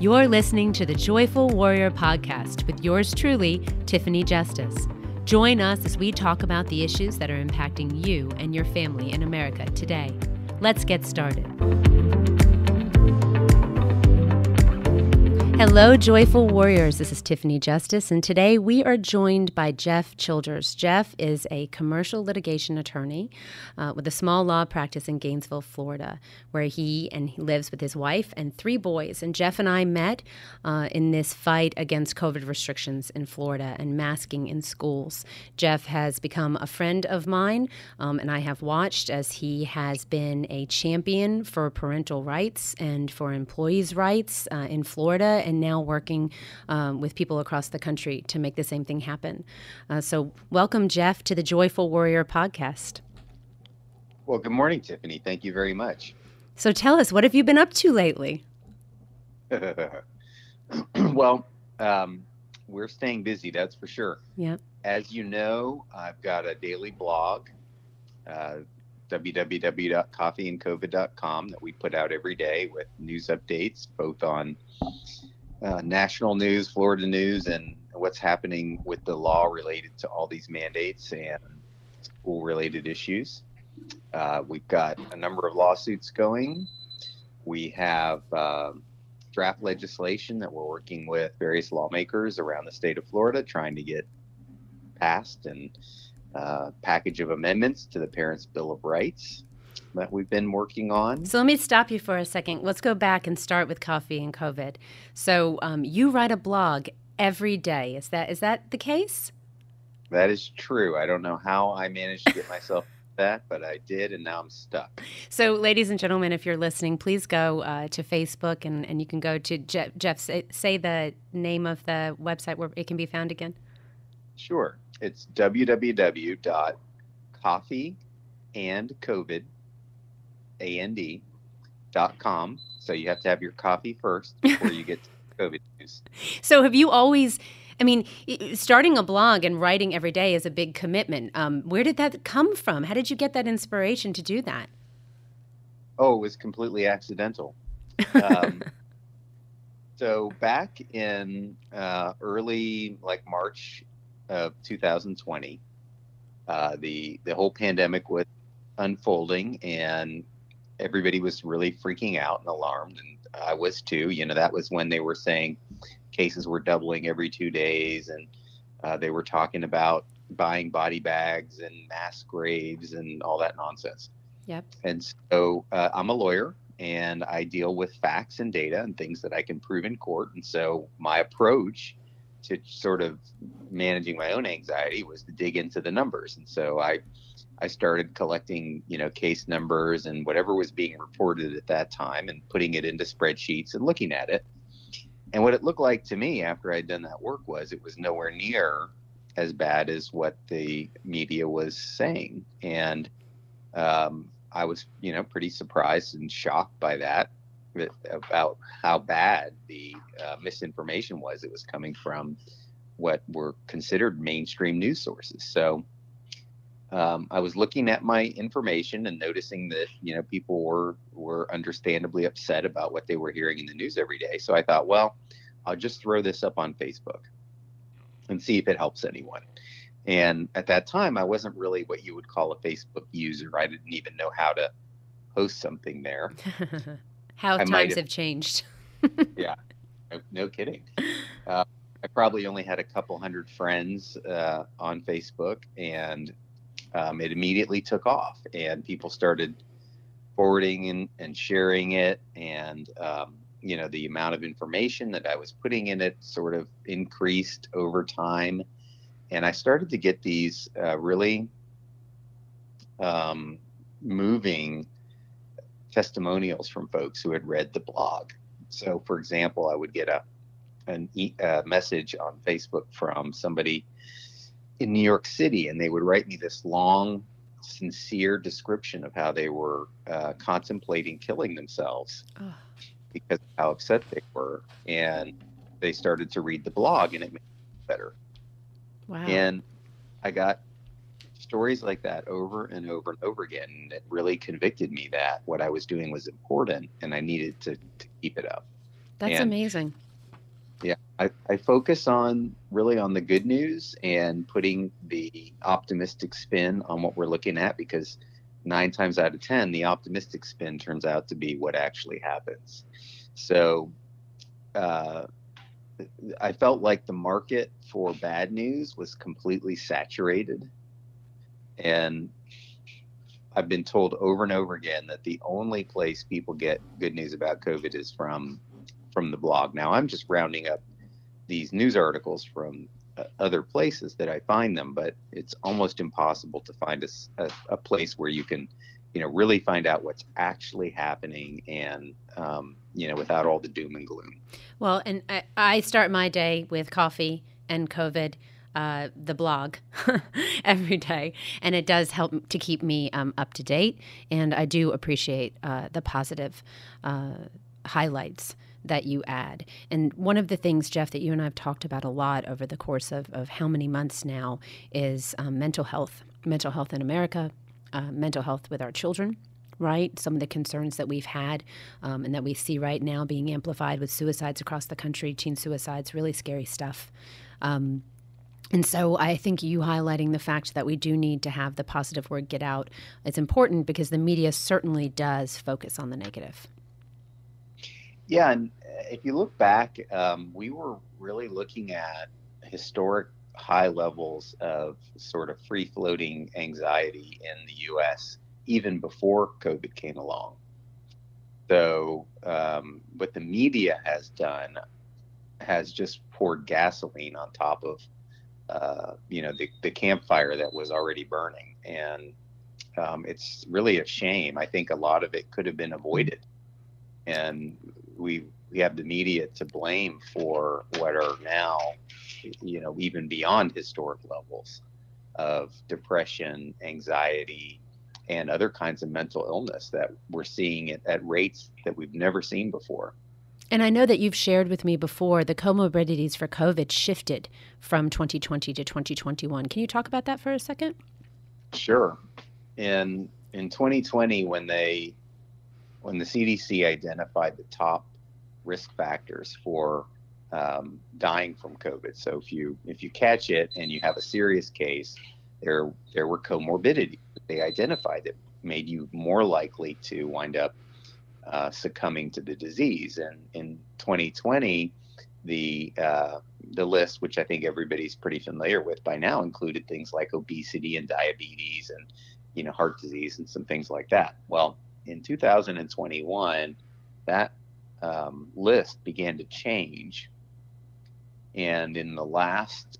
You're listening to the Joyful Warrior podcast with yours truly, Tiffany Justice. Join us as we talk about the issues that are impacting you and your family in America today. Let's get started. Hello, joyful warriors. This is Tiffany Justice, and today we are joined by Jeff Childers. Jeff is a commercial litigation attorney uh, with a small law practice in Gainesville, Florida, where he and he lives with his wife and three boys. And Jeff and I met uh, in this fight against COVID restrictions in Florida and masking in schools. Jeff has become a friend of mine, um, and I have watched as he has been a champion for parental rights and for employees' rights uh, in Florida and now working um, with people across the country to make the same thing happen. Uh, so, welcome, Jeff, to the Joyful Warrior podcast. Well, good morning, Tiffany. Thank you very much. So, tell us, what have you been up to lately? well, um, we're staying busy, that's for sure. Yeah. As you know, I've got a daily blog, uh, www.coffeeandcovid.com, that we put out every day with news updates, both on uh, national news, Florida news, and what's happening with the law related to all these mandates and school related issues. Uh, we've got a number of lawsuits going. We have uh, draft legislation that we're working with various lawmakers around the state of Florida trying to get passed and uh, package of amendments to the Parents' Bill of Rights that we've been working on. So let me stop you for a second. Let's go back and start with coffee and COVID. So um, you write a blog every day. Is that is that the case? That is true. I don't know how I managed to get myself that, but I did, and now I'm stuck. So, ladies and gentlemen, if you're listening, please go uh, to Facebook and, and you can go to Jeff. Jeff say, say the name of the website where it can be found again. Sure. It's www.coffeeandcovid.com a-N-D, dot com. So you have to have your coffee first before you get COVID news. So have you always, I mean, starting a blog and writing every day is a big commitment. Um, where did that come from? How did you get that inspiration to do that? Oh, it was completely accidental. Um, so back in uh, early, like March of 2020, uh, the the whole pandemic was unfolding, and everybody was really freaking out and alarmed, and I was too. You know, that was when they were saying cases were doubling every two days, and uh, they were talking about buying body bags and mass graves and all that nonsense. Yep. And so uh, I'm a lawyer and I deal with facts and data and things that I can prove in court. And so my approach to sort of managing my own anxiety was to dig into the numbers. And so I I started collecting, you know, case numbers and whatever was being reported at that time and putting it into spreadsheets and looking at it. And what it looked like to me after I'd done that work was it was nowhere near as bad as what the media was saying. And um, I was, you know, pretty surprised and shocked by that about how bad the uh, misinformation was that was coming from what were considered mainstream news sources. So um, I was looking at my information and noticing that you know people were were understandably upset about what they were hearing in the news every day. So I thought, well, I'll just throw this up on Facebook and see if it helps anyone. And at that time, I wasn't really what you would call a Facebook user. I didn't even know how to post something there. how I times have, changed. yeah, no, no kidding. Uh, I probably only had a couple hundred friends uh, on Facebook, and um, it immediately took off and people started forwarding and, and sharing it and um, you know the amount of information that i was putting in it sort of increased over time. And i started to get these uh, really um, moving testimonials from folks who had read the blog. So for example i would get a an e- a message on facebook from somebody in New York City, and they would write me this long, sincere description of how they were uh, contemplating killing themselves oh. because how upset they were. And they started to read the blog, and it made it better. Wow. And I got stories like that over and over and over again. And it really convicted me that what I was doing was important, and I needed to, to keep it up. That's and, amazing. I, I focus on really on the good news and putting the optimistic spin on what we're looking at because nine times out of ten, the optimistic spin turns out to be what actually happens. So, uh, I felt like the market for bad news was completely saturated. And I've been told over and over again that the only place people get good news about COVID is from from the blog. Now I'm just rounding up these news articles from uh, other places that I find them, but it's almost impossible to find a, a, a, place where you can, you know, really find out what's actually happening and, um, you know, without all the doom and gloom. Well, and I, I start my day with coffee and COVID. Uh, the blog every day, and it does help to keep me um, up to date. And I do appreciate uh, the positive uh, highlights that you add. And one of the things, Jeff, that you and I have talked about a lot over the course of, of how many months now is um, mental health, mental health in America, uh, mental health with our children. Right, some of the concerns that we've had um, and that we see right now being amplified with suicides across the country, teen suicides, really scary stuff. Um, and so I think you highlighting the fact that we do need to have the positive word get out is important because the media certainly does focus on the negative. Yeah, and uh, if you look back, um, we were really looking at historic high levels of sort of free floating anxiety in the US even before COVID came along. So, um, what the media has done has just poured gasoline on top of, uh, you know, the, the campfire that was already burning. And um, it's really a shame. I think a lot of it could have been avoided. And we we have the media to blame for what are now, you know, even beyond historic levels of depression, anxiety, and other kinds of mental illness that we're seeing at, at rates that we've never seen before. And I know that you've shared with me before the comorbidities for COVID shifted from 2020 to 2021. Can you talk about that for a second? Sure. In in 2020, when they when the CDC identified the top risk factors for um, dying from COVID. So if you if you catch it and you have a serious case, there there were comorbidities they identified that made you more likely to wind up uh, succumbing to the disease. And in 2020, the uh, the list, which I think everybody's pretty familiar with by now, included things like obesity and diabetes and you know heart disease and some things like that. Well, in 2021, that um, list began to change. And in the last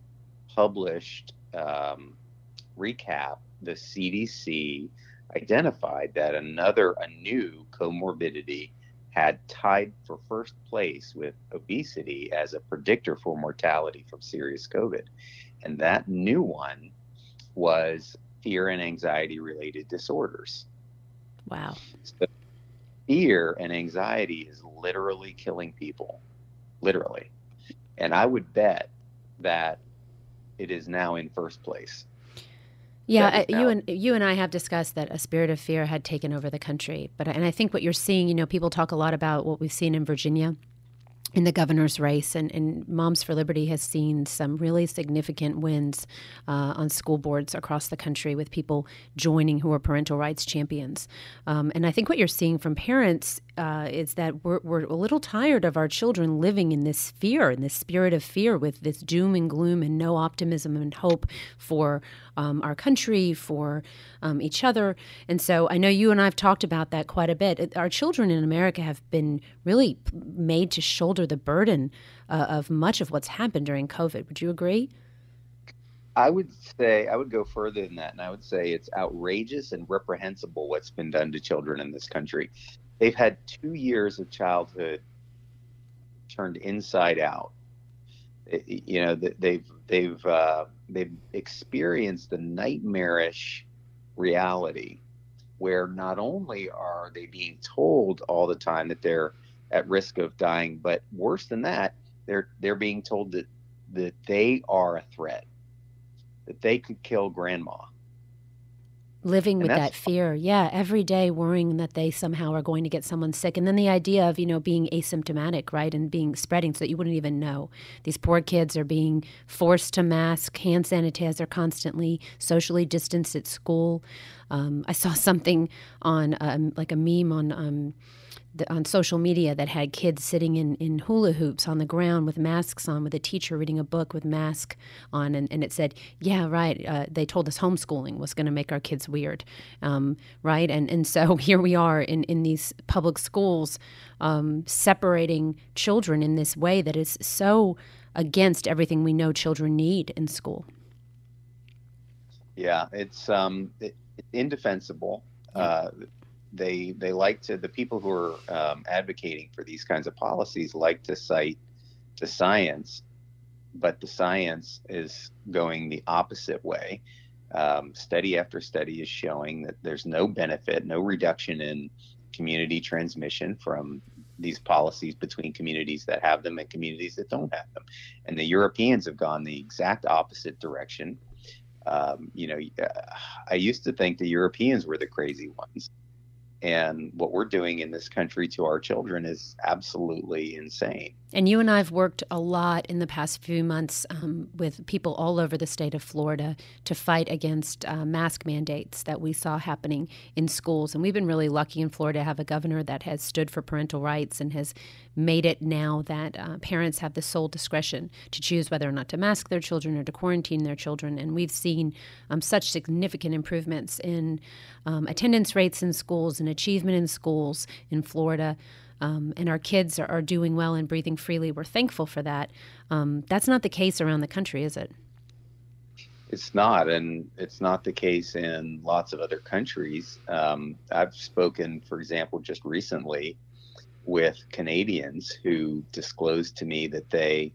published um, recap, the CDC identified that another, a new comorbidity had tied for first place with obesity as a predictor for mortality from serious COVID. And that new one was fear and anxiety related disorders. Wow. So fear and anxiety is literally killing people, literally. And I would bet that it is now in first place. Yeah, uh, you and you and I have discussed that a spirit of fear had taken over the country, but and I think what you're seeing, you know, people talk a lot about what we've seen in Virginia in the governor's race, and, and, Moms for Liberty has seen some really significant wins uh, on school boards across the country with people joining who are parental rights champions. Um, and I think what you're seeing from parents uh, is that we're, we're a little tired of our children living in this fear, in this spirit of fear, with this doom and gloom and no optimism and hope for um, our country, for um, each other. And so I know you and I have talked about that quite a bit. Our children in America have been really made to shoulder the burden uh, of much of what's happened during COVID. Would you agree? I would say I would go further than that, and I would say it's outrageous and reprehensible what's been done to children in this country. They've had two years of childhood turned inside out. You know, they've they've uh, they've experienced a nightmarish reality where not only are they being told all the time that they're at risk of dying, but worse than that, they're they're being told that that they are a threat, that they could kill grandma. Living with that fear. Yeah every day worrying that they somehow are going to get someone sick. And then the idea of you know being asymptomatic right and being spreading so that you wouldn't even know. These poor kids are being forced to mask hand sanitizer constantly socially distanced at school um, i saw something on um, like a meme on um, the, on social media that had kids sitting in, in hula hoops on the ground with masks on, with a teacher reading a book with mask on, and, and it said, "Yeah, right." Uh, they told us homeschooling was going to make our kids weird, um, right? And and so here we are in in these public schools, um, separating children in this way that is so against everything we know children need in school. Yeah, it's um, it, indefensible. Uh, they they like to the people who are um, advocating for these kinds of policies like to cite the science, but the science is going the opposite way. Um, study after study is showing that there's no benefit, no reduction in community transmission from these policies between communities that have them and communities that don't have them. And the Europeans have gone the exact opposite direction. Um, you know, I used to think the Europeans were the crazy ones and what we're doing in this country to our children is absolutely insane. And you and I have worked a lot in the past few months um, with people all over the state of Florida to fight against uh, mask mandates that we saw happening in schools. And we've been really lucky in Florida to have a governor that has stood for parental rights and has made it now that uh, parents have the sole discretion to choose whether or not to mask their children or to quarantine their children. And we've seen um, such significant improvements in um, attendance rates in schools and achievement in schools in Florida um, and our kids are, are, doing well and breathing freely, we're thankful for that. Um, that's not the case around the country, is it? It's not, and it's not the case in lots of other countries. Um, I've spoken, for example, just recently with Canadians who disclosed to me that they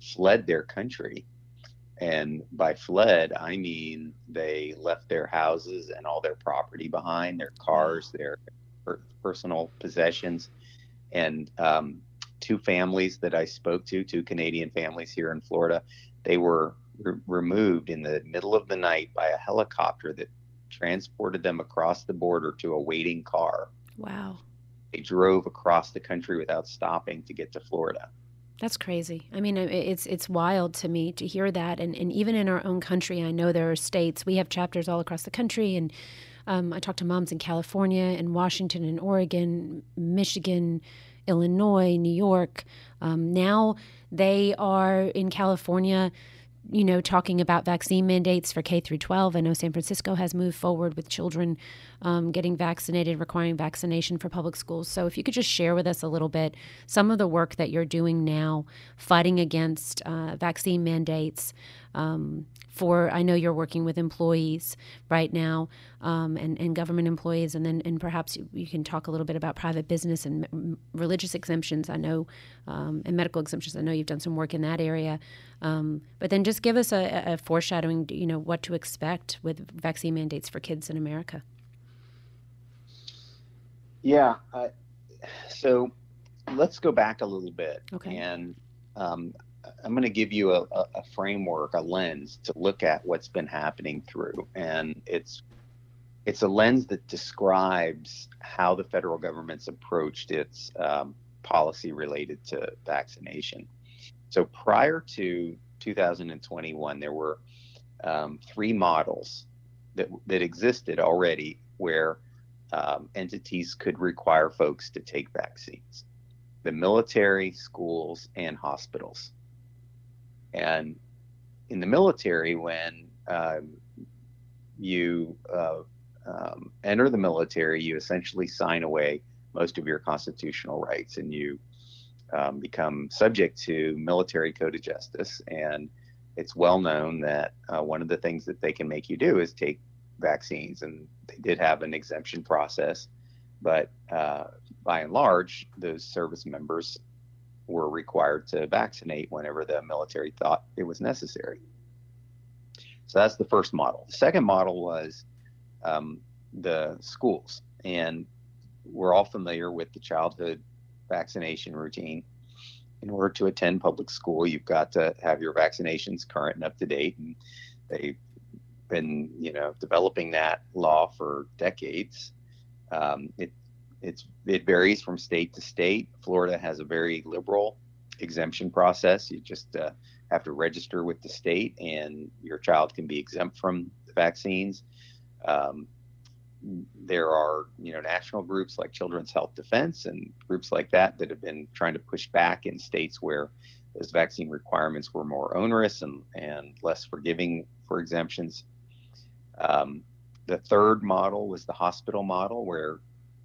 fled their country. And by fled, I mean they left their houses and all their property behind, their cars, their personal possessions, and um, two families that I spoke to, two Canadian families here in Florida, they were re- removed in the middle of the night by a helicopter that transported them across the border to a waiting car. Wow. They drove across the country without stopping to get to Florida. That's crazy. I mean, it's it's wild to me to hear that, and and even in our own country, I know there are states. We have chapters all across the country, and um, I talked to moms in California and Washington and Oregon, Michigan, Illinois, New York. Um, now they are in California you know, talking about vaccine mandates for K through 12. I know San Francisco has moved forward with children um, getting vaccinated, requiring vaccination for public schools. So, if you could just share with us a little bit some of the work that you're doing now, fighting against uh, vaccine mandates, um, for I know you're working with employees right now um, and, and government employees, and then and perhaps you, you, can talk a little bit about private business and m- religious exemptions. I know um, and medical exemptions. I know you've done some work in that area, um, but then just give us a, a foreshadowing. You know what to expect with vaccine mandates for kids in America. Yeah, so let's go back a little bit okay. and um, I'm going to give you a, a, framework, a lens to look at what's been happening through, and it's it's a lens that describes how the federal government's approached its um, policy related to vaccination. So prior to 2021, there were um, three models that that existed already where um, entities could require folks to take vaccines: the military, schools, and hospitals. And in the military, when um, you uh, um, enter the military, you essentially sign away most of your constitutional rights and you um, become subject to military code of justice. And it's well known that uh, one of the things that they can make you do is take vaccines. And they did have an exemption process, but uh, by and large, those service members were required to vaccinate whenever the military thought it was necessary. So that's the first model. The second model was um, the schools, and we're all familiar with the childhood vaccination routine. In order to attend public school, you've got to have your vaccinations current and up to date, and they've been, you know, developing that law for decades. Um, it it's it varies from state to state. Florida has a very liberal exemption process. You just uh, have to register with the state, and your child can be exempt from the vaccines. Um, there are you know national groups like Children's Health Defense and groups like that that have been trying to push back in states where those vaccine requirements were more onerous and, and less forgiving for exemptions. Um, the third model was the hospital model, where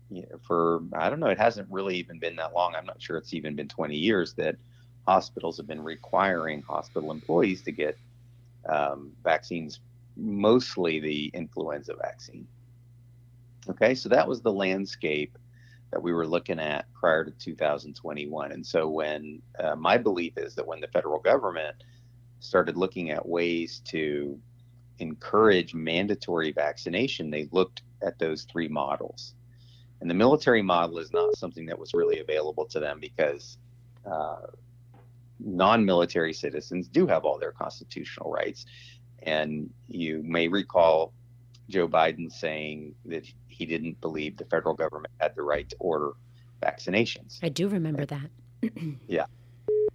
you know, for I don't know, it hasn't really even been that long. I'm not sure it's even been 20 years that hospitals have been requiring hospital employees to get um, vaccines, mostly the influenza vaccine. Okay, so that was the landscape that we were looking at prior to 2021. And so, when uh, my belief is that when the federal government started looking at ways to encourage mandatory vaccination, they looked at those three models. And the military model is not something that was really available to them because uh, non military citizens do have all their constitutional rights. And you may recall Joe Biden saying that he didn't believe the federal government had the right to order vaccinations. I do remember that. yeah.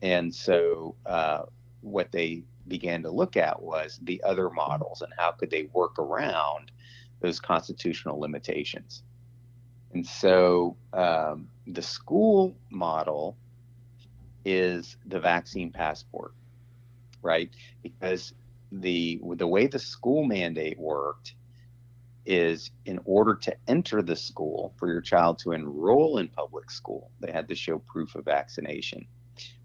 And so uh, what they began to look at was the other models and how could they work around those constitutional limitations. And so um, the school model is the vaccine passport, right? Because the the way the school mandate worked is in order to enter the school for your child to enroll in public school, they had to show proof of vaccination.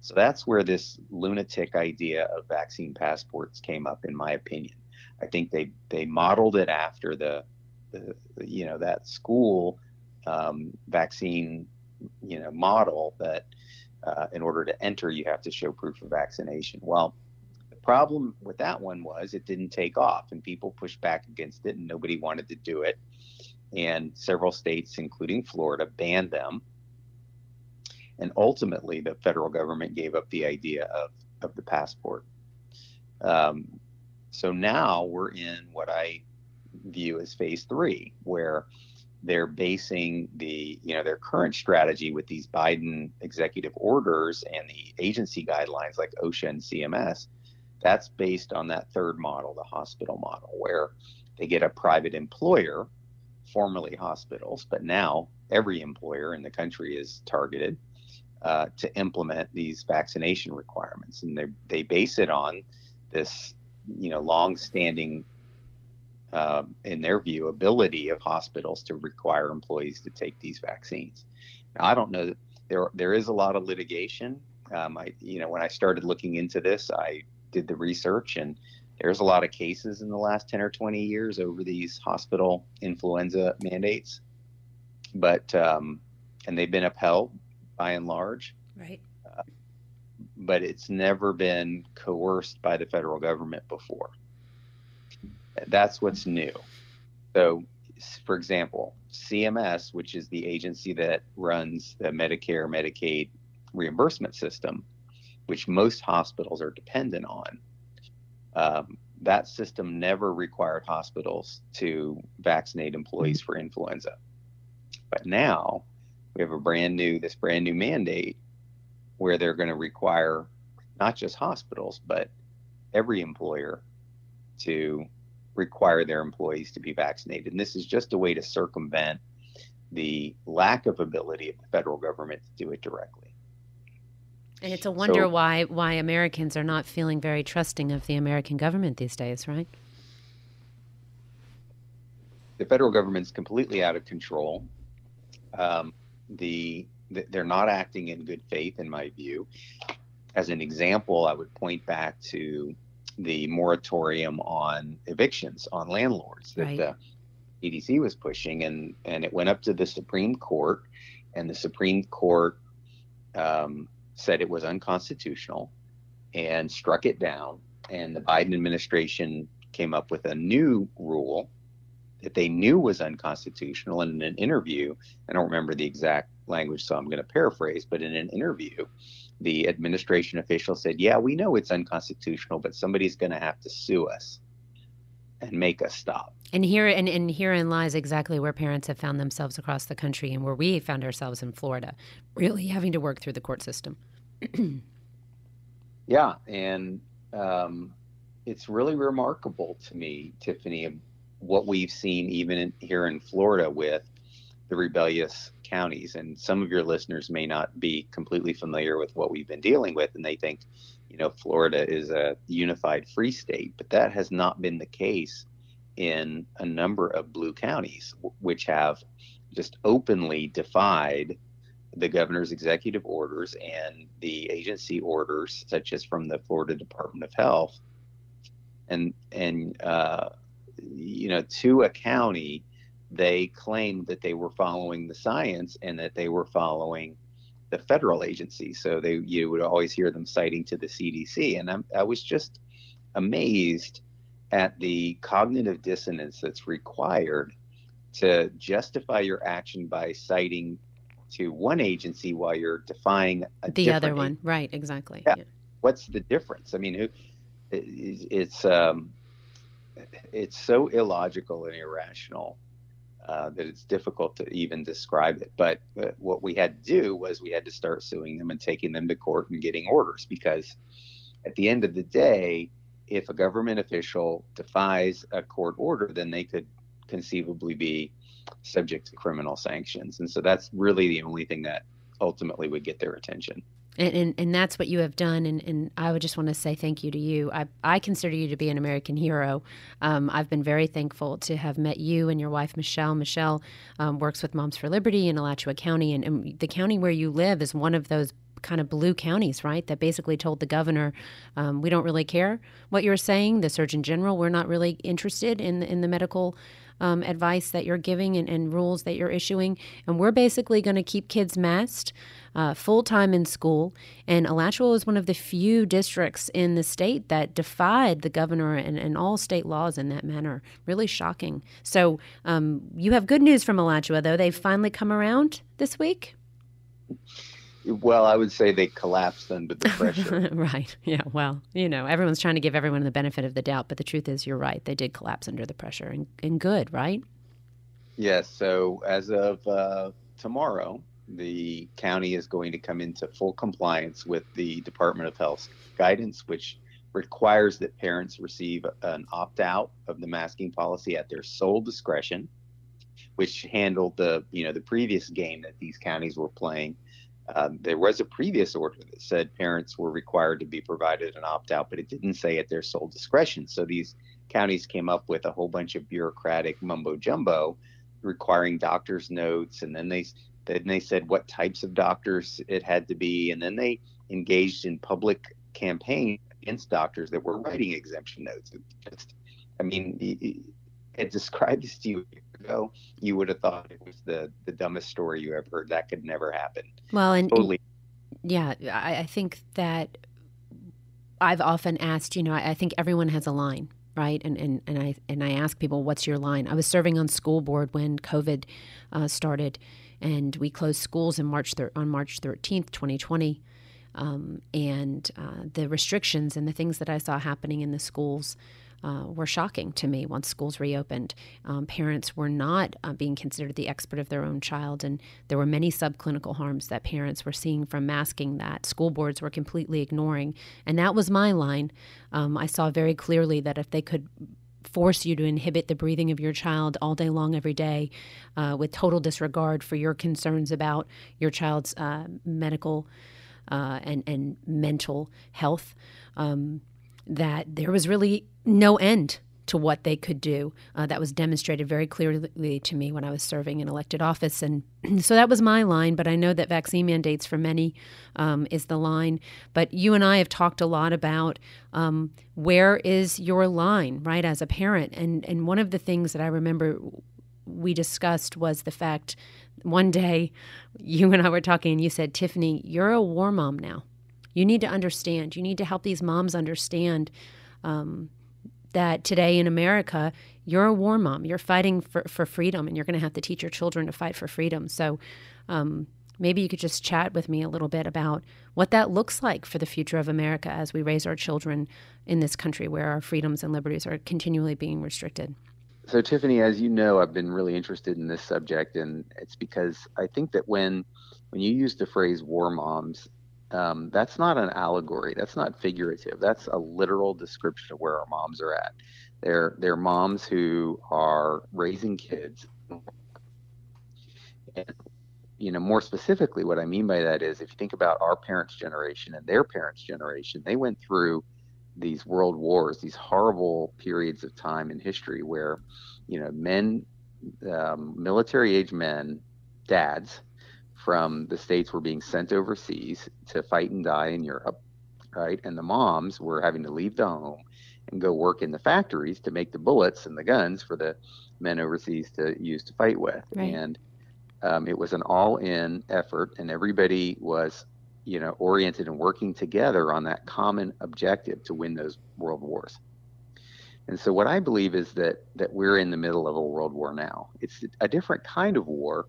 So that's where this lunatic idea of vaccine passports came up, in my opinion. I think they they modeled it after the, the you know that school um, vaccine you know model that uh, in order to enter you have to show proof of vaccination. Well, the problem with that one was it didn't take off and people pushed back against it and nobody wanted to do it. And several states, including Florida, banned them. And ultimately, the federal government gave up the idea of, of the passport. Um, so now we're in what I view as phase three, where they're basing the you know their current strategy with these Biden executive orders and the agency guidelines like OSHA and CMS that's based on that third model, the hospital model, where they get a private employer, formerly hospitals, but now every employer in the country is targeted uh, to implement these vaccination requirements, and they they base it on this, you know, long-standing, uh, in their view, ability of hospitals to require employees to take these vaccines. Now, I don't know. There there is a lot of litigation. Um, I you know when I started looking into this, I did the research, and there's a lot of cases in the last 10 or 20 years over these hospital influenza mandates. But, um, and they've been upheld by and large. Right. Uh, but it's never been coerced by the federal government before. That's what's new. So, for example, CMS, which is the agency that runs the Medicare, Medicaid reimbursement system, which most hospitals are dependent on, um, that system never required hospitals to vaccinate employees for influenza. But now we have a brand new, this brand new mandate where they're going to require not just hospitals, but every employer to require their employees to be vaccinated. And this is just a way to circumvent the lack of ability of the federal government to do it directly. And it's a wonder so, why why Americans are not feeling very trusting of the American government these days, right? The federal government's completely out of control. Um, the, the they're not acting in good faith, in my view. As an example, I would point back to the moratorium on evictions on landlords that right. the CDC was pushing, and and it went up to the Supreme Court, and the Supreme Court um, said it was unconstitutional and struck it down. And the Biden administration came up with a new rule that they knew was unconstitutional. And in an interview, I don't remember the exact language, so I'm going to paraphrase, but in an interview, the administration official said, Yeah, we know it's unconstitutional, but somebody's going to have to sue us. and make us stop. And here and, and herein lies exactly where parents have found themselves across the country and where we found ourselves in Florida, really having to work through the court system. yeah, and um, it's really remarkable to me, Tiffany, what we've seen even in, here in Florida with the rebellious counties. And some of your listeners may not be completely familiar with what we've been dealing with, and they think, you know, Florida is a unified free state, but that has not been the case in a number of blue counties, which have just openly defied the governor's executive orders and the agency orders, such as from the Florida Department of Health, and and uh, you know, to a county, they claimed that they were following the science and that they were following the federal agency. So they you would always hear them citing to the CDC, and I'm, I was just amazed at the cognitive dissonance that's required to justify your action by citing to one agency while you're defying the other one. Agency. Right, exactly. Yeah. yeah. What's the difference? I mean, who, it's um, it's so illogical and irrational uh, that it's difficult to even describe it. But, but what we had to do was we had to start suing them and taking them to court and getting orders because at the end of the day, if a government official defies a court order, then they could conceivably be subject to criminal sanctions. And so that's really the only thing that ultimately would get their attention. And, and, and that's what you have done. And, and I would just want to say thank you to you. I, I consider you to be an American hero. Um, I've been very thankful to have met you and your wife, Michelle. Michelle um, works with Moms for Liberty in Alachua County. And, and the county where you live is one of those kind of blue counties, right? That basically told the governor, um, we don't really care what you're saying. The Surgeon General, we're not really interested in in the medical um, advice that you're giving and, and, rules that you're issuing. And we're basically going to keep kids masked uh, full time in school. And Alachua was one of the few districts in the state that defied the governor and, and all state laws in that manner. Really shocking. So um, you have good news from Alachua, though. They've finally come around this week. Well, I would say they collapsed under the pressure. right. Yeah. Well, you know, everyone's trying to give everyone the benefit of the doubt, but the truth is, you're right. They did collapse under the pressure, and, and good, right? Yes. So as of uh, tomorrow, the county is going to come into full compliance with the Department of Health's guidance, which requires that parents receive an opt out of the masking policy at their sole discretion, which handled the you know the previous game that these counties were playing um, there was a previous order that said parents were required to be provided an opt out, but it didn't say at their sole discretion. So these counties came up with a whole bunch of bureaucratic mumbo jumbo requiring doctors' notes, and then they then they said what types of doctors it had to be, and then they engaged in public campaign against doctors that were writing exemption notes. It just, I mean, it describes to you ago, you would have thought it was the the dumbest story you ever heard. That could never happen. Well, and totally. Yeah, I, I think that I've often asked. You know, I, I think everyone has a line, right? And and and I and I ask people, "What's your line?" I was serving on school board when COVID uh, started, and we closed schools in March thir- on March thirteenth, twenty twenty. Um, and uh, the restrictions and the things that I saw happening in the schools uh, were shocking to me once schools reopened. Um, parents were not uh, being considered the expert of their own child, and there were many subclinical harms that parents were seeing from masking that school boards were completely ignoring. And that was my line. Um, I saw very clearly that if they could force you to inhibit the breathing of your child all day long, every day, uh, with total disregard for your concerns about your child's uh, medical uh, and, and mental health. Um, that there was really no end to what they could do. Uh, that was demonstrated very clearly to me when I was serving in elected office. And so that was my line, but I know that vaccine mandates for many um, is the line. But you and I have talked a lot about um, where is your line, right, as a parent. And, and one of the things that I remember we discussed was the fact one day you and I were talking, and you said, Tiffany, you're a war mom now. You need to understand. You need to help these moms understand um, that today in America, you're a war mom. You're fighting for, for freedom, and you're going to have to teach your children to fight for freedom. So, um, maybe you could just chat with me a little bit about what that looks like for the future of America as we raise our children in this country where our freedoms and liberties are continually being restricted. So, Tiffany, as you know, I've been really interested in this subject, and it's because I think that when when you use the phrase "war moms," um, that's not an allegory. That's not figurative. That's a literal description of where our moms are at. They're they're moms who are raising kids. And, you know, more specifically, what I mean by that is, if you think about our parents' generation and their parents' generation, they went through these world wars, these horrible periods of time in history where, you know, men, um, military age men, dads from the states were being sent overseas to fight and die in Europe, right? And the moms were having to leave the home and go work in the factories to make the bullets and the guns for the men overseas to use to fight with. Right. And um, it was an all-in effort, and everybody was you know, oriented and working together on that common objective to win those world wars. And so what I believe is that that we're in the middle of a world war now. It's a different kind of war,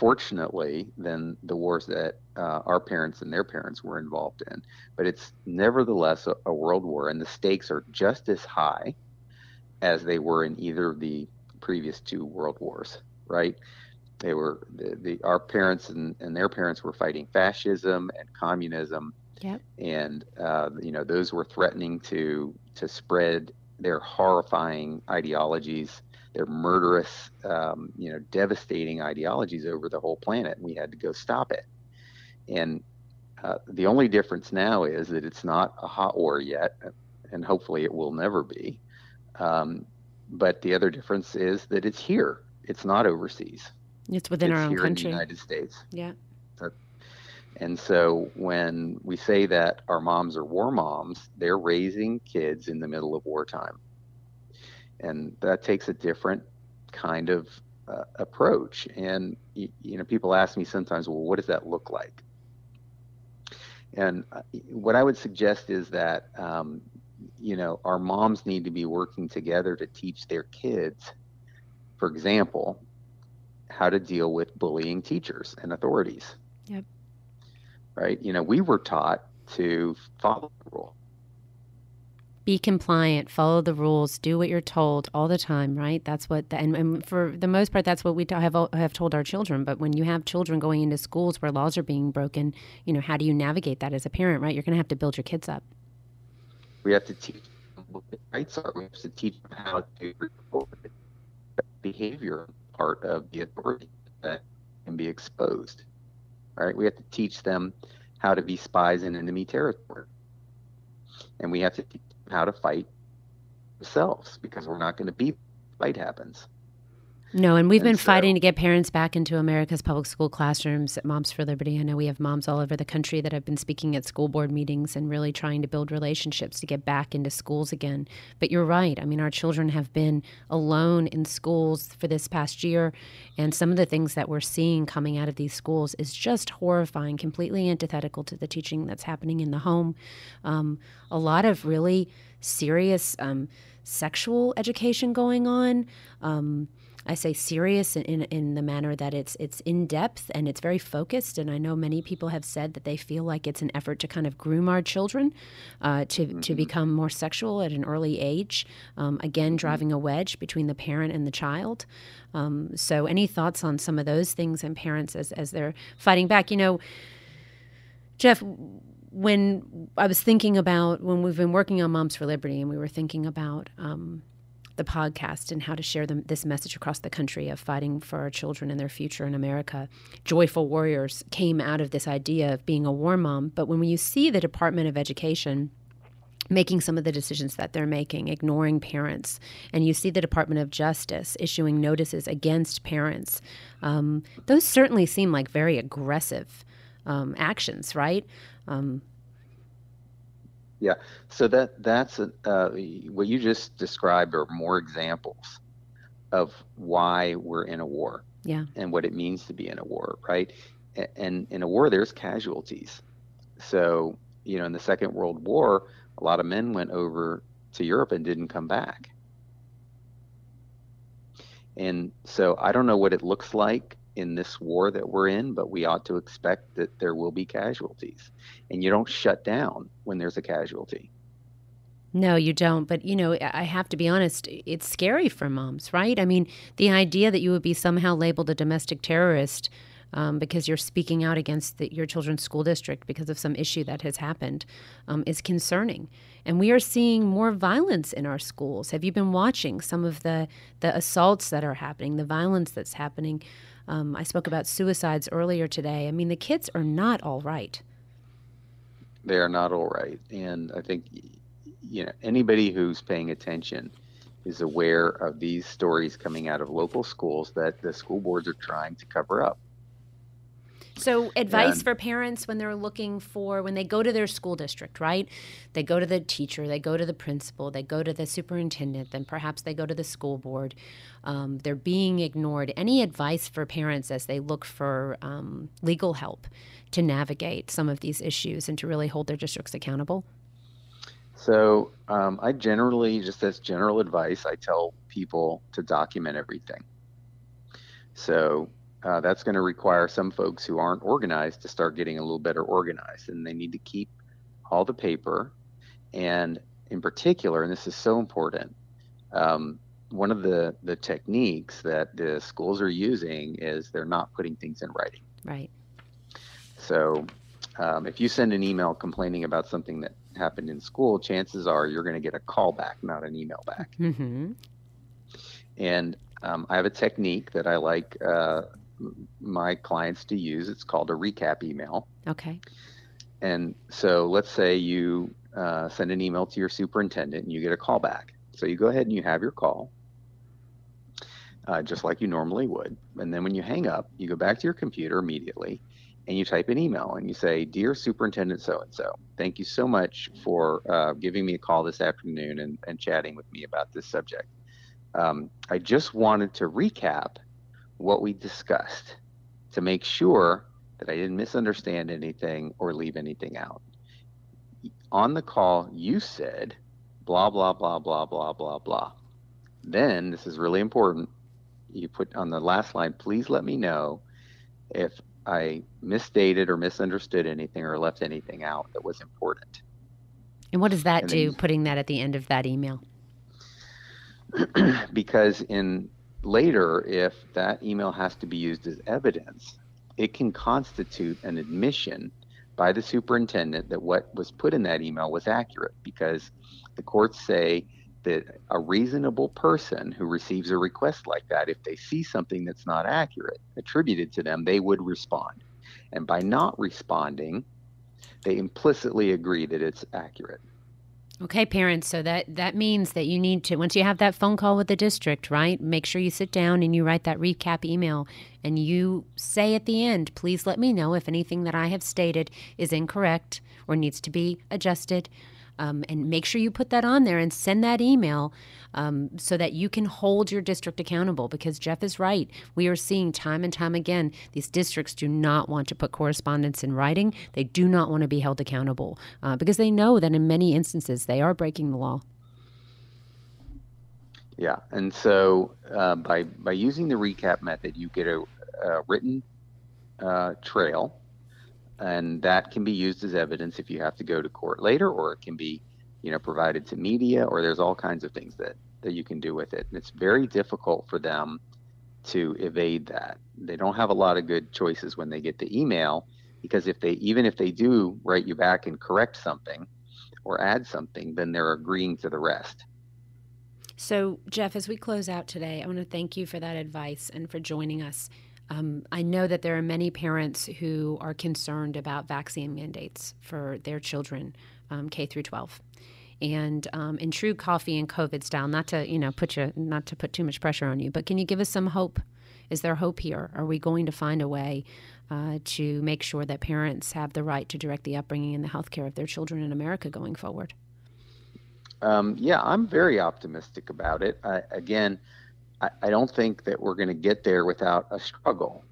fortunately, than the wars that uh, our parents and their parents were involved in. But it's nevertheless a, a world war, and the stakes are just as high as they were in either of the previous two world wars, right? They were the, the our parents and, and their parents were fighting fascism and communism. Yep. And uh, you know those were threatening to to spread their horrifying ideologies, their murderous, um, you know, devastating ideologies over the whole planet. And we had to go stop it. And uh, the only difference now is that it's not a hot war yet, and hopefully it will never be. Um, but the other difference is that it's here. It's not overseas. It's within it's our own here country. in the United States. Yeah. And so when we say that our moms are war moms, they're raising kids in the middle of wartime. And that takes a different kind of uh, approach. And, you, you know, people ask me sometimes, well, what does that look like? And uh, what I would suggest is that, um, you know, our moms need to be working together to teach their kids, for example, how to deal with bullying teachers and authorities. Yep. Right? You know, we were taught to follow the rule. Be compliant, follow the rules, do what you're told all the time, right? That's what, the, and, and, for the most part, that's what we have have told our children. But when you have children going into schools where laws are being broken, you know, how do you navigate that as a parent, right? You're going to have to build your kids up. We have to teach what the rights are. We have to teach them how to report behavior part of the authority that can be exposed. Right? We have to teach them how to be spies in enemy territory. And we have to teach how to fight themselves because we're not going to beat fight happens. No, and we've and been so, fighting to get parents back into America's public school classrooms at Moms for Liberty. I know we have moms all over the country that have been speaking at school board meetings and really trying to build relationships to get back into schools again. But you're right. I mean, our children have been alone in schools for this past year, and some of the things that we're seeing coming out of these schools is just horrifying, completely antithetical to the teaching that's happening in the home. Um, a lot of really serious um, sexual education going on. Um, I say serious in, in, in, the manner that it's it's in depth and it's very focused. And I know many people have said that they feel like it's an effort to kind of groom our children uh, to mm-hmm. to become more sexual at an early age. Um, again, mm-hmm. driving a wedge between the parent and the child. Um, so, any thoughts on some of those things and parents as as they're fighting back? You know, Jeff when I was thinking about when we've been working on Moms for Liberty and we were thinking about um, the podcast and how to share this message across the country of fighting for our children and their future in America. Joyful Warriors came out of this idea of being a war mom. But when you see the Department of Education, making some of the decisions that they're making, ignoring parents. And you see the Department of Justice issuing notices against parents. Um, those certainly seem like very aggressive um, actions, right? Um, yeah. So that that's a, uh, what you just described are more examples of why we're in a war. Yeah. And what it means to be in a war, right? And in a war, there's casualties. So you know, in the Second World War, a lot of men went over to Europe and didn't come back. And so I don't know what it looks like in this war that we're in, but we ought to expect that there will be casualties. And you don't shut down when there's a casualty. No, you don't. But, you know, I have to be honest, it's scary for moms, right? I mean, the idea that you would be somehow labeled a domestic terrorist um, because you're speaking out against the, your children's school district because of some issue that has happened um, is concerning. And we are seeing more violence in our schools. Have you been watching some of the, the assaults that are happening, the violence that's happening? Um, I spoke about suicides earlier today. I mean, the kids are not all right. They are not all right. And I think you know anybody who's paying attention is aware of these stories coming out of local schools that the school boards are trying to cover up. So, advice and, for parents when they're looking for, when they go to their school district, right? They go to the teacher, they go to the principal, they go to the superintendent, then perhaps they go to the school board. Um, they're being ignored. Any advice for parents as they look for um, legal help to navigate some of these issues and to really hold their districts accountable? So um, I generally, just as general advice, I tell people to document everything. So uh, that's going to require some folks who aren't organized to start getting a little better organized, and they need to keep all the paper. And in particular, and this is so important, um, one of the the techniques that the schools are using is they're not putting things in writing. Right. So um, if you send an email complaining about something that happened in school, chances are you're going to get a call back, not an email back. Mm-hmm. And um, I have a technique that I like uh, my clients to use. It's called a recap email. Okay. And so let's say you uh, send an email to your superintendent and you get a call back. So you go ahead and you have your call. Uh, just like you normally would. And then when you hang up, you go back to your computer immediately and you type an email and you say, Dear Superintendent so and so, thank you so much for uh, giving me a call this afternoon and, and chatting with me about this subject. Um, I just wanted to recap what we discussed to make sure that I didn't misunderstand anything or leave anything out. On the call, you said, blah, blah, blah, blah, blah, blah, blah. Then, this is really important, you put on the last line, please let me know if I misstated or misunderstood anything or left anything out that was important. And what does that and do, putting that at the end of that email? because in later, if that email has to be used as evidence, it can constitute an admission by the superintendent that what was put in that email was accurate because the courts say that a reasonable person who receives a request like that, if they see something that's not accurate attributed to them, they would respond. And by not responding, they implicitly agree that it's accurate. Okay, parents. So that that means that you need to once you have that phone call with the district, right? Make sure you sit down and you write that recap email and you say at the end, "Please let me know if anything that I have stated is incorrect or needs to be adjusted." Um, and make sure you put that on there and send that email um, so that you can hold your district accountable. Because Jeff is right. We are seeing time and time again these districts do not want to put correspondence in writing, they do not want to be held accountable uh, because they know that in many instances they are breaking the law. Yeah, and so uh, by by using the recap method, you get a, a written uh, trail and that can be used as evidence if you have to go to court later, or it can be, you know, provided to media, or there's all kinds of things that that you can do with it. And it's very difficult for them to evade that. They don't have a lot of good choices when they get the email because if they even if they do write you back and correct something or add something, then they're agreeing to the rest. So, Jeff, as we close out today, I want to thank you for that advice and for joining us. Um, I know that there are many parents who are concerned about vaccine mandates for their children, um, K through 12. And um, in true coffee and COVID style, not to you know put you not to put too much pressure on you, but can you give us some hope? Is there hope here? Are we going to find a way uh, to make sure that parents have the right to direct the upbringing and the health care of their children in America going forward? Um, yeah, I'm very optimistic about it. Again, I, I don't think that we're going to get there without a struggle.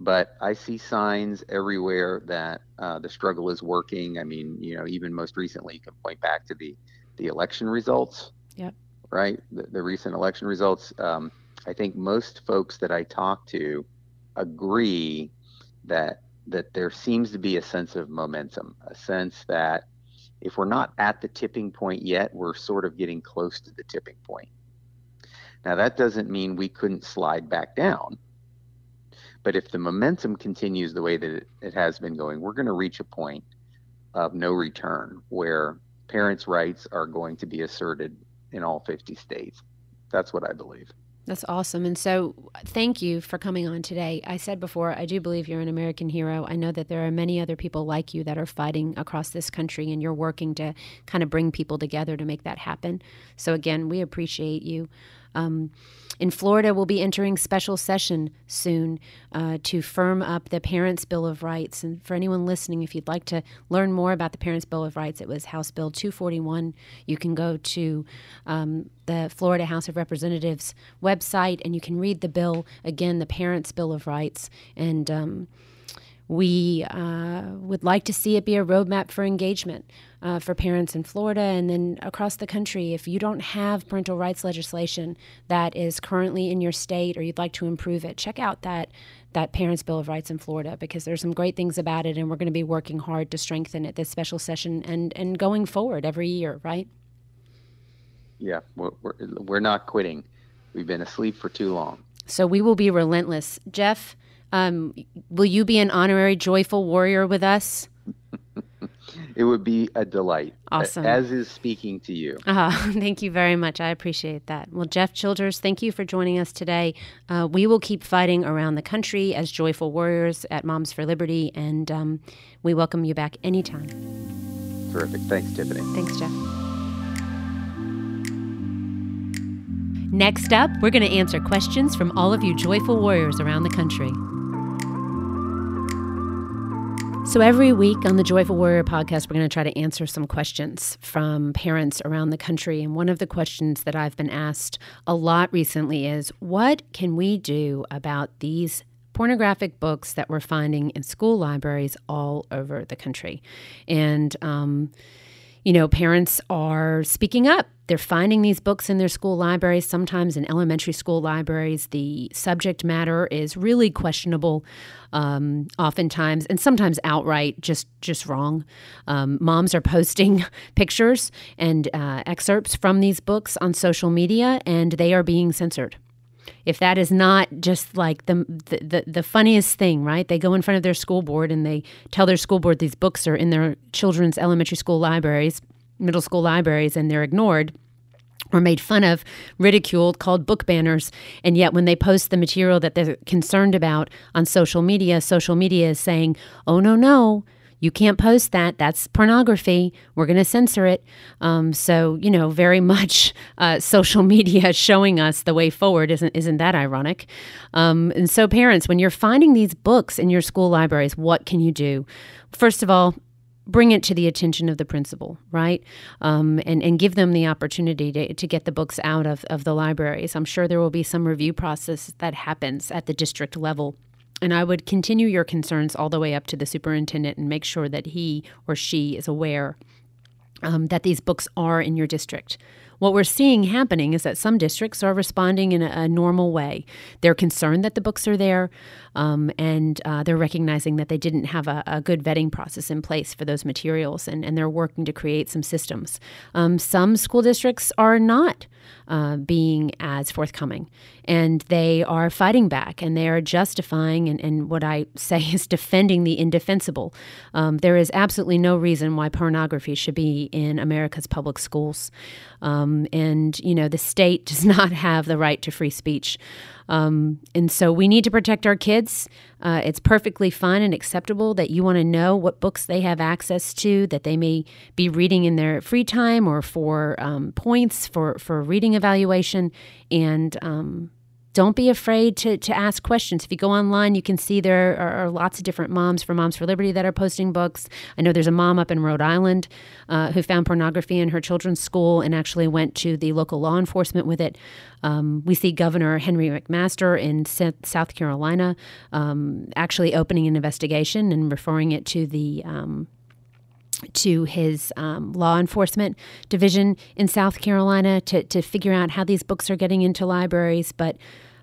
But I see signs everywhere that uh, the struggle is working. I mean, you know, even most recently, you can point back to the the election results. Yep. Right. The, the recent election results. Um, I think most folks that I talk to agree that that there seems to be a sense of momentum, a sense that if we're not at the tipping point yet, we're sort of getting close to the tipping point. Now, that doesn't mean we couldn't slide back down. But if the momentum continues the way that it, has been going, we're going to reach a point of no return where parents' rights are going to be asserted in all 50 states. That's what I believe. That's awesome. And so, thank you for coming on today. I said before, I do believe you're an American hero. I know that there are many other people like you that are fighting across this country, and you're working to kind of bring people together to make that happen. So, again, we appreciate you. Um, in Florida, we'll be entering special session soon uh, to firm up the Parents' Bill of Rights. And for anyone listening, if you'd like to learn more about the Parents' Bill of Rights, it was House Bill 241. You can go to um, the Florida House of Representatives website and you can read the bill again, the Parents' Bill of Rights. And um, we uh, would like to see it be a roadmap for engagement uh, for parents in Florida and then across the country. If you don't have parental rights legislation that is currently in your state or you'd like to improve it, check out that that Parents' Bill of Rights in Florida because there's some great things about it, and we're going to be working hard to strengthen it this special session and and going forward every year, right? Yeah, we're, we're, we're not quitting. We've been asleep for too long. So we will be relentless. Jeff, um, will you be an honorary joyful warrior with us? it would be a delight. Awesome. As is speaking to you. Uh, thank you very much. I appreciate that. Well, Jeff Childers, thank you for joining us today. Uh, we will keep fighting around the country as joyful warriors at Moms for Liberty, and um, we welcome you back anytime. Terrific. Thanks, Tiffany. Thanks, Jeff. Next up, we're going to answer questions from all of you joyful warriors around the country. So, every week on the Joyful Warrior podcast, we're going to try to answer some questions from parents around the country. And one of the questions that I've been asked a lot recently is what can we do about these pornographic books that we're finding in school libraries all over the country? And, um, you know, parents are speaking up. They're finding these books in their school libraries, sometimes in elementary school libraries. The subject matter is really questionable, um, oftentimes, and sometimes outright just just wrong. Um, moms are posting pictures and uh, excerpts from these books on social media, and they are being censored if that is not just like the, the the funniest thing, right? They go in front of their school board and they tell their school board these books are in their children's elementary school libraries, middle school libraries, and they're ignored or made fun of, ridiculed, called book banners. And yet, when they post the material that they're concerned about on social media, social media is saying, oh, no, no, you can't post that. That's pornography. We're going to censor it. Um, so, you know, very much uh, social media showing us the way forward. Isn't, isn't that ironic? Um, and so, parents, when you're finding these books in your school libraries, what can you do? First of all, bring it to the attention of the principal, right? Um, and, and give them the opportunity to, to get the books out of, of the libraries. I'm sure there will be some review process that happens at the district level and I would continue your concerns all the way up to the superintendent and make sure that he or she is aware um, that these books are in your district. What we're seeing happening is that some districts are responding in a, a normal way. They're concerned that the books are there, um, and uh, they're recognizing that they didn't have a, a, good vetting process in place for those materials, and, and they're working to create some systems. Um, some school districts are not uh, being as forthcoming. And they are fighting back and they are justifying and, and what I say is defending the indefensible. Um, there is absolutely no reason why pornography should be in America's public schools. Um, and, you know, the state does not have the right to free speech. Um, and so we need to protect our kids. Uh, it's perfectly fine and acceptable that you want to know what books they have access to, that they may be reading in their free time or for um, points for, for reading evaluation. And um, don't be afraid to, to ask questions. If you go online, you can see there are, are, lots of different moms for Moms for Liberty that are posting books. I know there's a mom up in Rhode Island uh, who found pornography in her children's school and actually went to the local law enforcement with it. Um, we see Governor Henry McMaster in South Carolina um, actually opening an investigation and referring it to the um, to his um, law enforcement division in South Carolina to, to figure out how these books are getting into libraries. But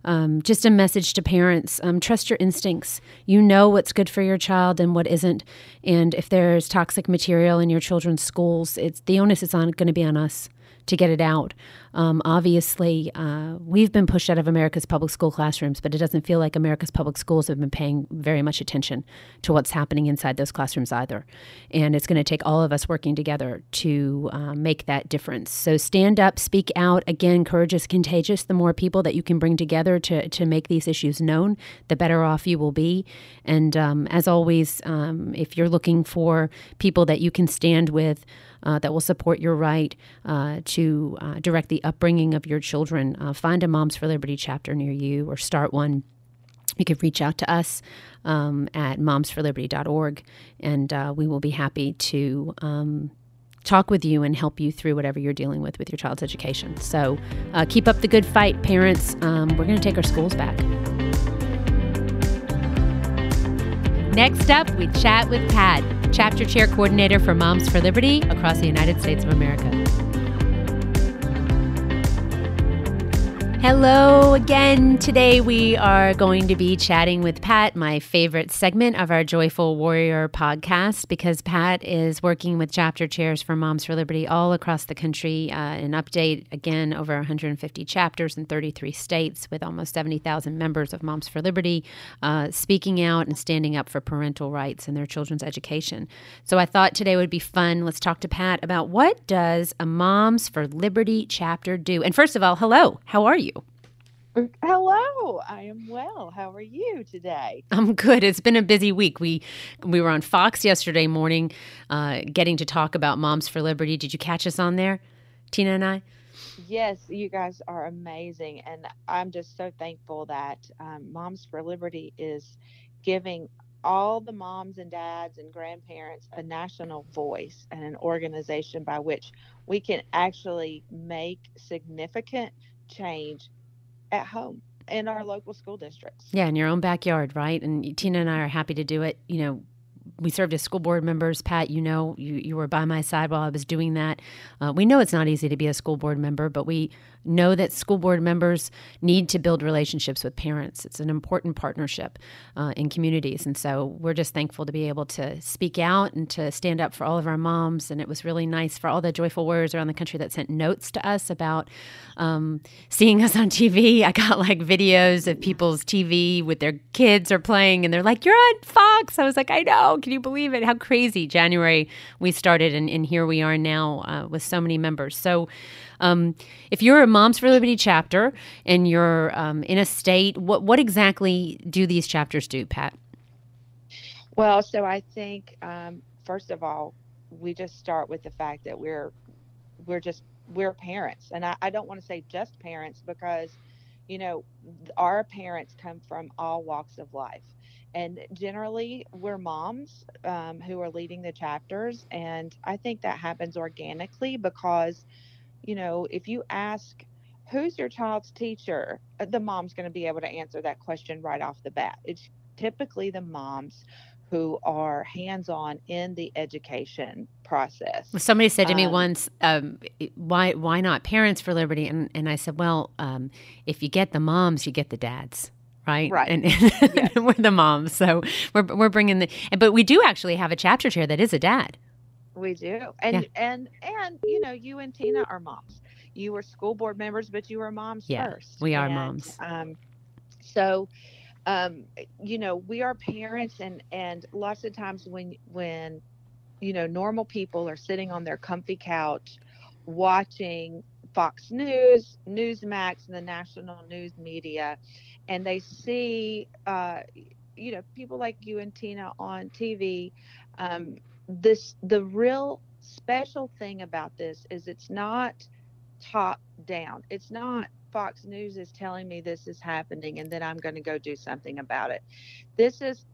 um, just a message to parents um, trust your instincts. You know what's good for your child and what isn't. And if there's toxic material in your children's schools, it's the onus is going to be on us to get it out. Um, obviously, uh, we've been pushed out of America's public school classrooms, but it doesn't feel like America's public schools have been paying very much attention to what's happening inside those classrooms either. And it's going to take all of us working together to uh, make that difference. So stand up, speak out. Again, courage is contagious. The more people that you can bring together to, to make these issues known, the better off you will be. And um, as always, um, if you're looking for people that you can stand with, uh, that will support your right uh, to uh, direct the upbringing of your children. Uh, find a Moms for Liberty chapter near you or start one. You can reach out to us um, at momsforliberty.org, and uh, we will be happy to um, talk with you and help you through whatever you're dealing with with your child's education. So keep up the good fight, parents. Um, we're going to take our schools back. Next up, we chat with Pat, Chapter Chair Coordinator for Moms for Liberty across the United States of America. Hello again. Today we are going to be chatting with Pat, my favorite segment of our Joyful Warrior podcast, because Pat is working with chapter chairs for Moms for Liberty all across the country. Uh, an update again, over 150 chapters in 33 states with almost 70,000 members of Moms for Liberty uh, speaking out and standing up for parental rights and their children's education. So I thought today would be fun. Let's talk to Pat about what does a Moms for Liberty chapter do? And first of all, hello, how are you? Hello, I am well. How are you today? I'm good. It's been a busy week. We we were on Fox yesterday morning, uh, getting to talk about Moms for Liberty. Did you catch us on there, Tina and I? Yes, you guys are amazing, and I'm just so thankful that um, Moms for Liberty is giving all the moms and dads and grandparents a national voice and an organization by which we can actually make significant change at home in our local school districts. Yeah, in your own backyard, right? And Tina and I are happy to do it. You know, we served as school board members. Pat, you know, you, you were by my side while I was doing that. Uh, we know it's not easy to be a school board member, but we know that school board members need to build relationships with parents. It's an important partnership uh, in communities. And so we're just thankful to be able to speak out and to stand up for all of our moms. And it was really nice for all the joyful warriors around the country that sent notes to us about um, seeing us on TV. I got like videos of people's TV with their kids are playing, and they're like, You're on Fox. I was like, I know. Can you believe it? How crazy. January we started, and, and here we are now uh, with so many members. So, um, if you're a Moms for Liberty chapter and you're um, in a state, what what exactly do these chapters do, Pat? Well, so I think um, first of all, we just start with the fact that we're we're just we're parents, and I, I don't want to say just parents because you know our parents come from all walks of life. And generally we're moms um, who are leading the chapters. And i think that happens organically because you know, if you ask who's your child's teacher, uh, the mom's going to be able to answer that question right off the bat. It's typically the moms who are hands-on in the education process. Somebody said to me um, once, um, "Why why not Parents for Liberty?" And and I said, "Well, um, if you get the moms, you get the dads." Right, right. And, and yes. we're the moms, so we're we're bringing the. But we do actually have a chapter chair that is a dad. We do. And yeah. and and you know, you and Tina are moms. You were school board members, but you were moms yeah, first. We are and, moms. Um so um you know, we are parents and and lots of times when when you know, normal people are sitting on their comfy couch watching Fox News, Newsmax, and the national news media, and they see, uh, you know, people like you and Tina on TV um, this the real special thing about this is it's not top down. It's not Fox News is telling me this is happening and then I'm going to go do something about it. This is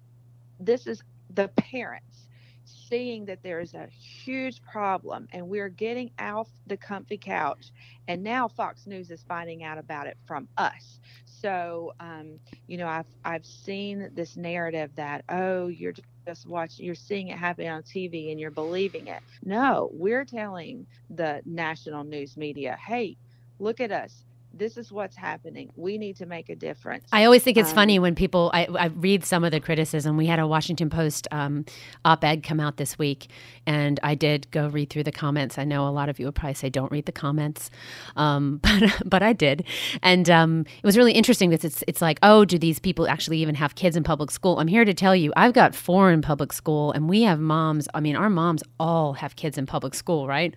this is the parents seeing that there is a huge problem and we're getting off the comfy couch and now Fox News is finding out about it from us. So, um, you know, I've I've seen this narrative that oh, you're just watching, you're seeing it happen on TV and you're believing it. No, we're telling the national news media, hey, look at us. This is what's happening. We need to make a difference. I always think it's um, funny when people, I, I, read some of the criticism. We had a Washington Post um, op ed come out this week, and I did go read through the comments. I know a lot of you would probably say, don't read the comments, um, but, but I did. And um, it was really interesting because it's, it's like, oh, do these people actually even have kids in public school? I'm here to tell you, I've got four in public school, and we have moms. I mean, our moms all have kids in public school, right?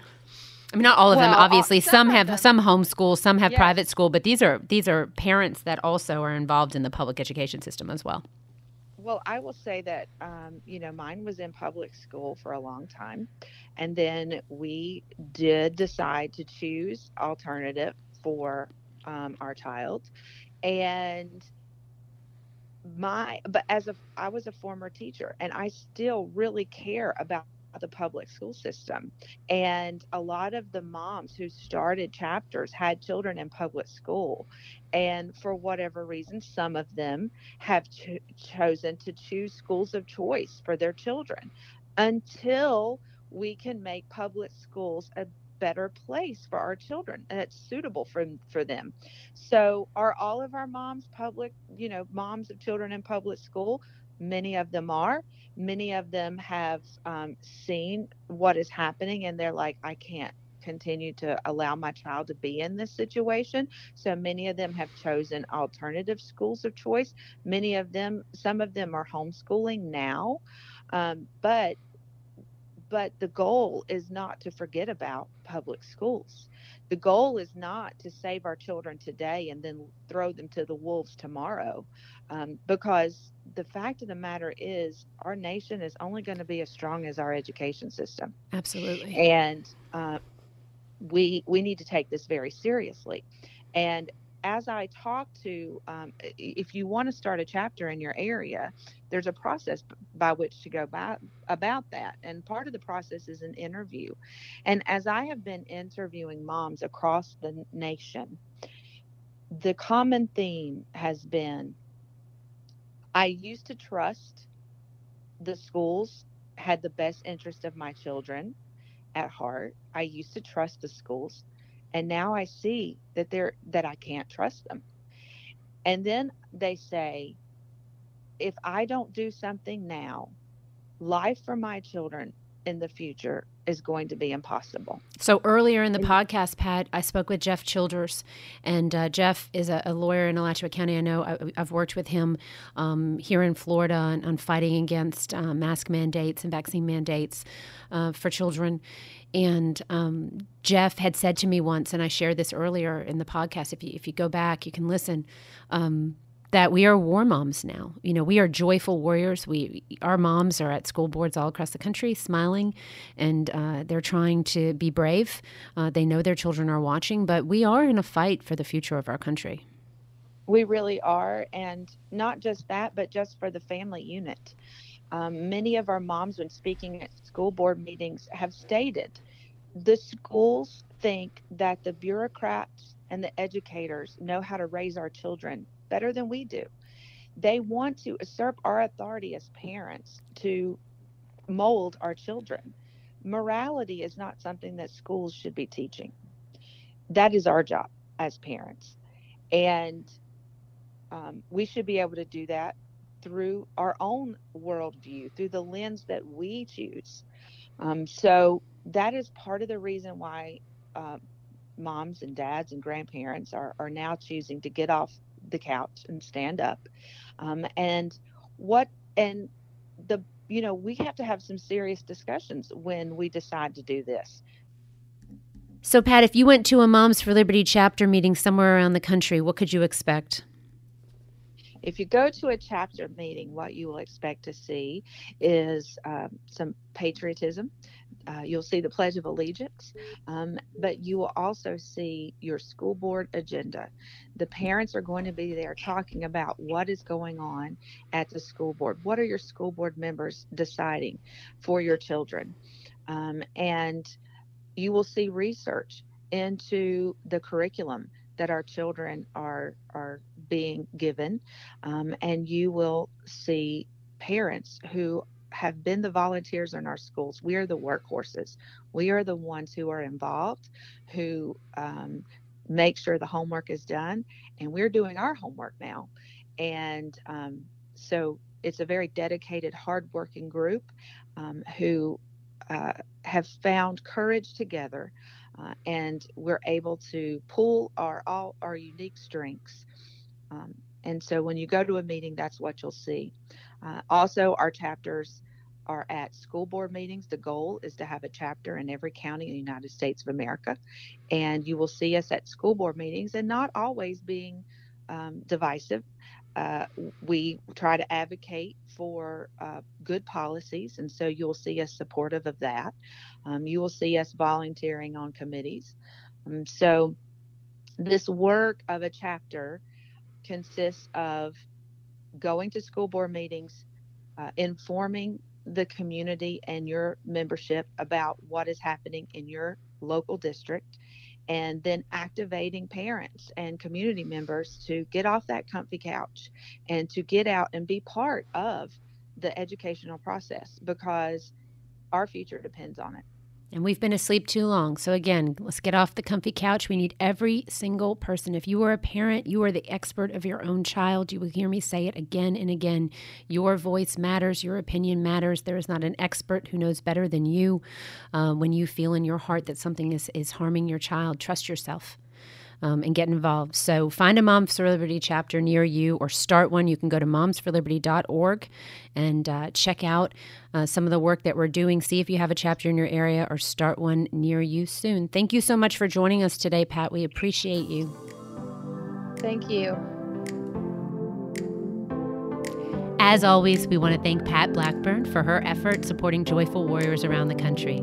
I mean, not all of well, them. Obviously, some, some have them. some homeschool, some have yes. private school, but these are these are parents that also are involved in the public education system as well. Well, I will say that um, you know mine was in public school for a long time, and then we did decide to choose alternative for um, our child, and my but as a I was a former teacher, and I still really care about the public school system. And a lot of the moms who started chapters had children in public school. And for whatever reason, some of them have cho- chosen to choose schools of choice for their children until we can make public schools a better place for our children and suitable for for them so are all of our moms public you know moms of children in public school Many of them are. Many of them have um, seen what is happening and they're like, I can't continue to allow my child to be in this situation. So many of them have chosen alternative schools of choice. Many of them, some of them are homeschooling now. Um, but but the goal is not to forget about public schools. The goal is not to save our children today and then throw them to the wolves tomorrow um, because the fact of the matter is our nation is only going to be as strong as our education system. Absolutely. And uh, we we need to take this very seriously. And as i talk to um, if you want to start a chapter in your area there's a process by which to go by, about that. And part of the process is an interview. And as i have been interviewing moms across the nation the common theme has been I used to trust the schools had the best interest of my children at heart. I used to trust the schools and now I see that they're that I can't trust them. And then they say if I don't do something now, life for my children in the future is going to be impossible. So earlier in the podcast, Pat, I spoke with Jeff Childers, and uh, Jeff is a, a, lawyer in Alachua County. I know I, have worked with him um, here in Florida on, on fighting against uh, mask mandates and vaccine mandates uh, for children. And um, Jeff had said to me once, and I shared this earlier in the podcast. If you if you go back, you can listen. Um, that we are war moms now. You know, we are joyful warriors. We our moms are at school boards all across the country, smiling, and uh, they're trying to be brave. Uh, they know their children are watching, but we are in a fight for the future of our country. We really are, and not just that, but just for the family unit. Um, many of our moms, when speaking at school board meetings, have stated the schools think that the bureaucrats and the educators know how to raise our children better than we do. They want to usurp our authority as parents to mold our children. Morality is not something that schools should be teaching. That is our job as parents. And um, we should be able to do that through our own worldview, through the lens that we choose. Um, so that is part of the reason why uh, moms and dads and grandparents are, are now choosing to get off the couch and stand up. Um, and what and the you know we have to have some serious discussions when we decide to do this. So, Pat, if you went to a Moms for Liberty chapter meeting somewhere around the country, what could you expect? If you go to a chapter meeting, what you will expect to see is um, some patriotism, uh, you'll see the Pledge of Allegiance, um, but you will also see your school board agenda. The parents are going to be there talking about what is going on at the school board. What are your school board members deciding for your children? Um, and you will see research into the curriculum that our children are are being given, um, and you will see parents who have been the volunteers in our schools. We are the workhorses. We are the ones who are involved, who um, make sure the homework is done. And we're doing our homework now. And um, so it's a very dedicated, hardworking group um, who uh, have found courage together. Uh, and we're able to pull our all our unique strengths. Um, and so when you go to a meeting, that's what you'll see. Uh, also, our chapters are at school board meetings. The goal is to have a chapter in every county in the United States of America. And you will see us at school board meetings and not always being um, divisive. Uh, we try to advocate for uh, good policies, and so you'll see us supportive of that. Um, you will see us volunteering on committees. Um, so, this work of a chapter consists of going to school board meetings, uh, informing the community and your membership about what is happening in your local district and then activating parents and community members to get off that comfy couch and to get out and be part of the educational process because our future depends on it. And we've been asleep too long. So, again, let's get off the comfy couch. We need every single person. If you are a parent, you are the expert of your own child. You will hear me say it again and again. Your voice matters, your opinion matters. There is not an expert who knows better than you. Uh, when you feel in your heart that something is, is harming your child, trust yourself um, and get involved. So find a Moms for Liberty chapter near you or start one. You can go to momsforliberty.org and uh, check out uh, some of the work that we're doing. See if you have a chapter in your area or start one near you soon. Thank you so much for joining us today, Pat. We appreciate you. Thank you. As always, we want to thank Pat Blackburn for her effort supporting Joyful Warriors around the country.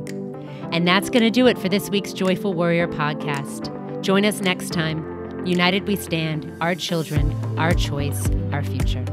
And that's going to do it for this week's Joyful Warrior podcast. Join us next time. United we stand, our children, our choice, our future.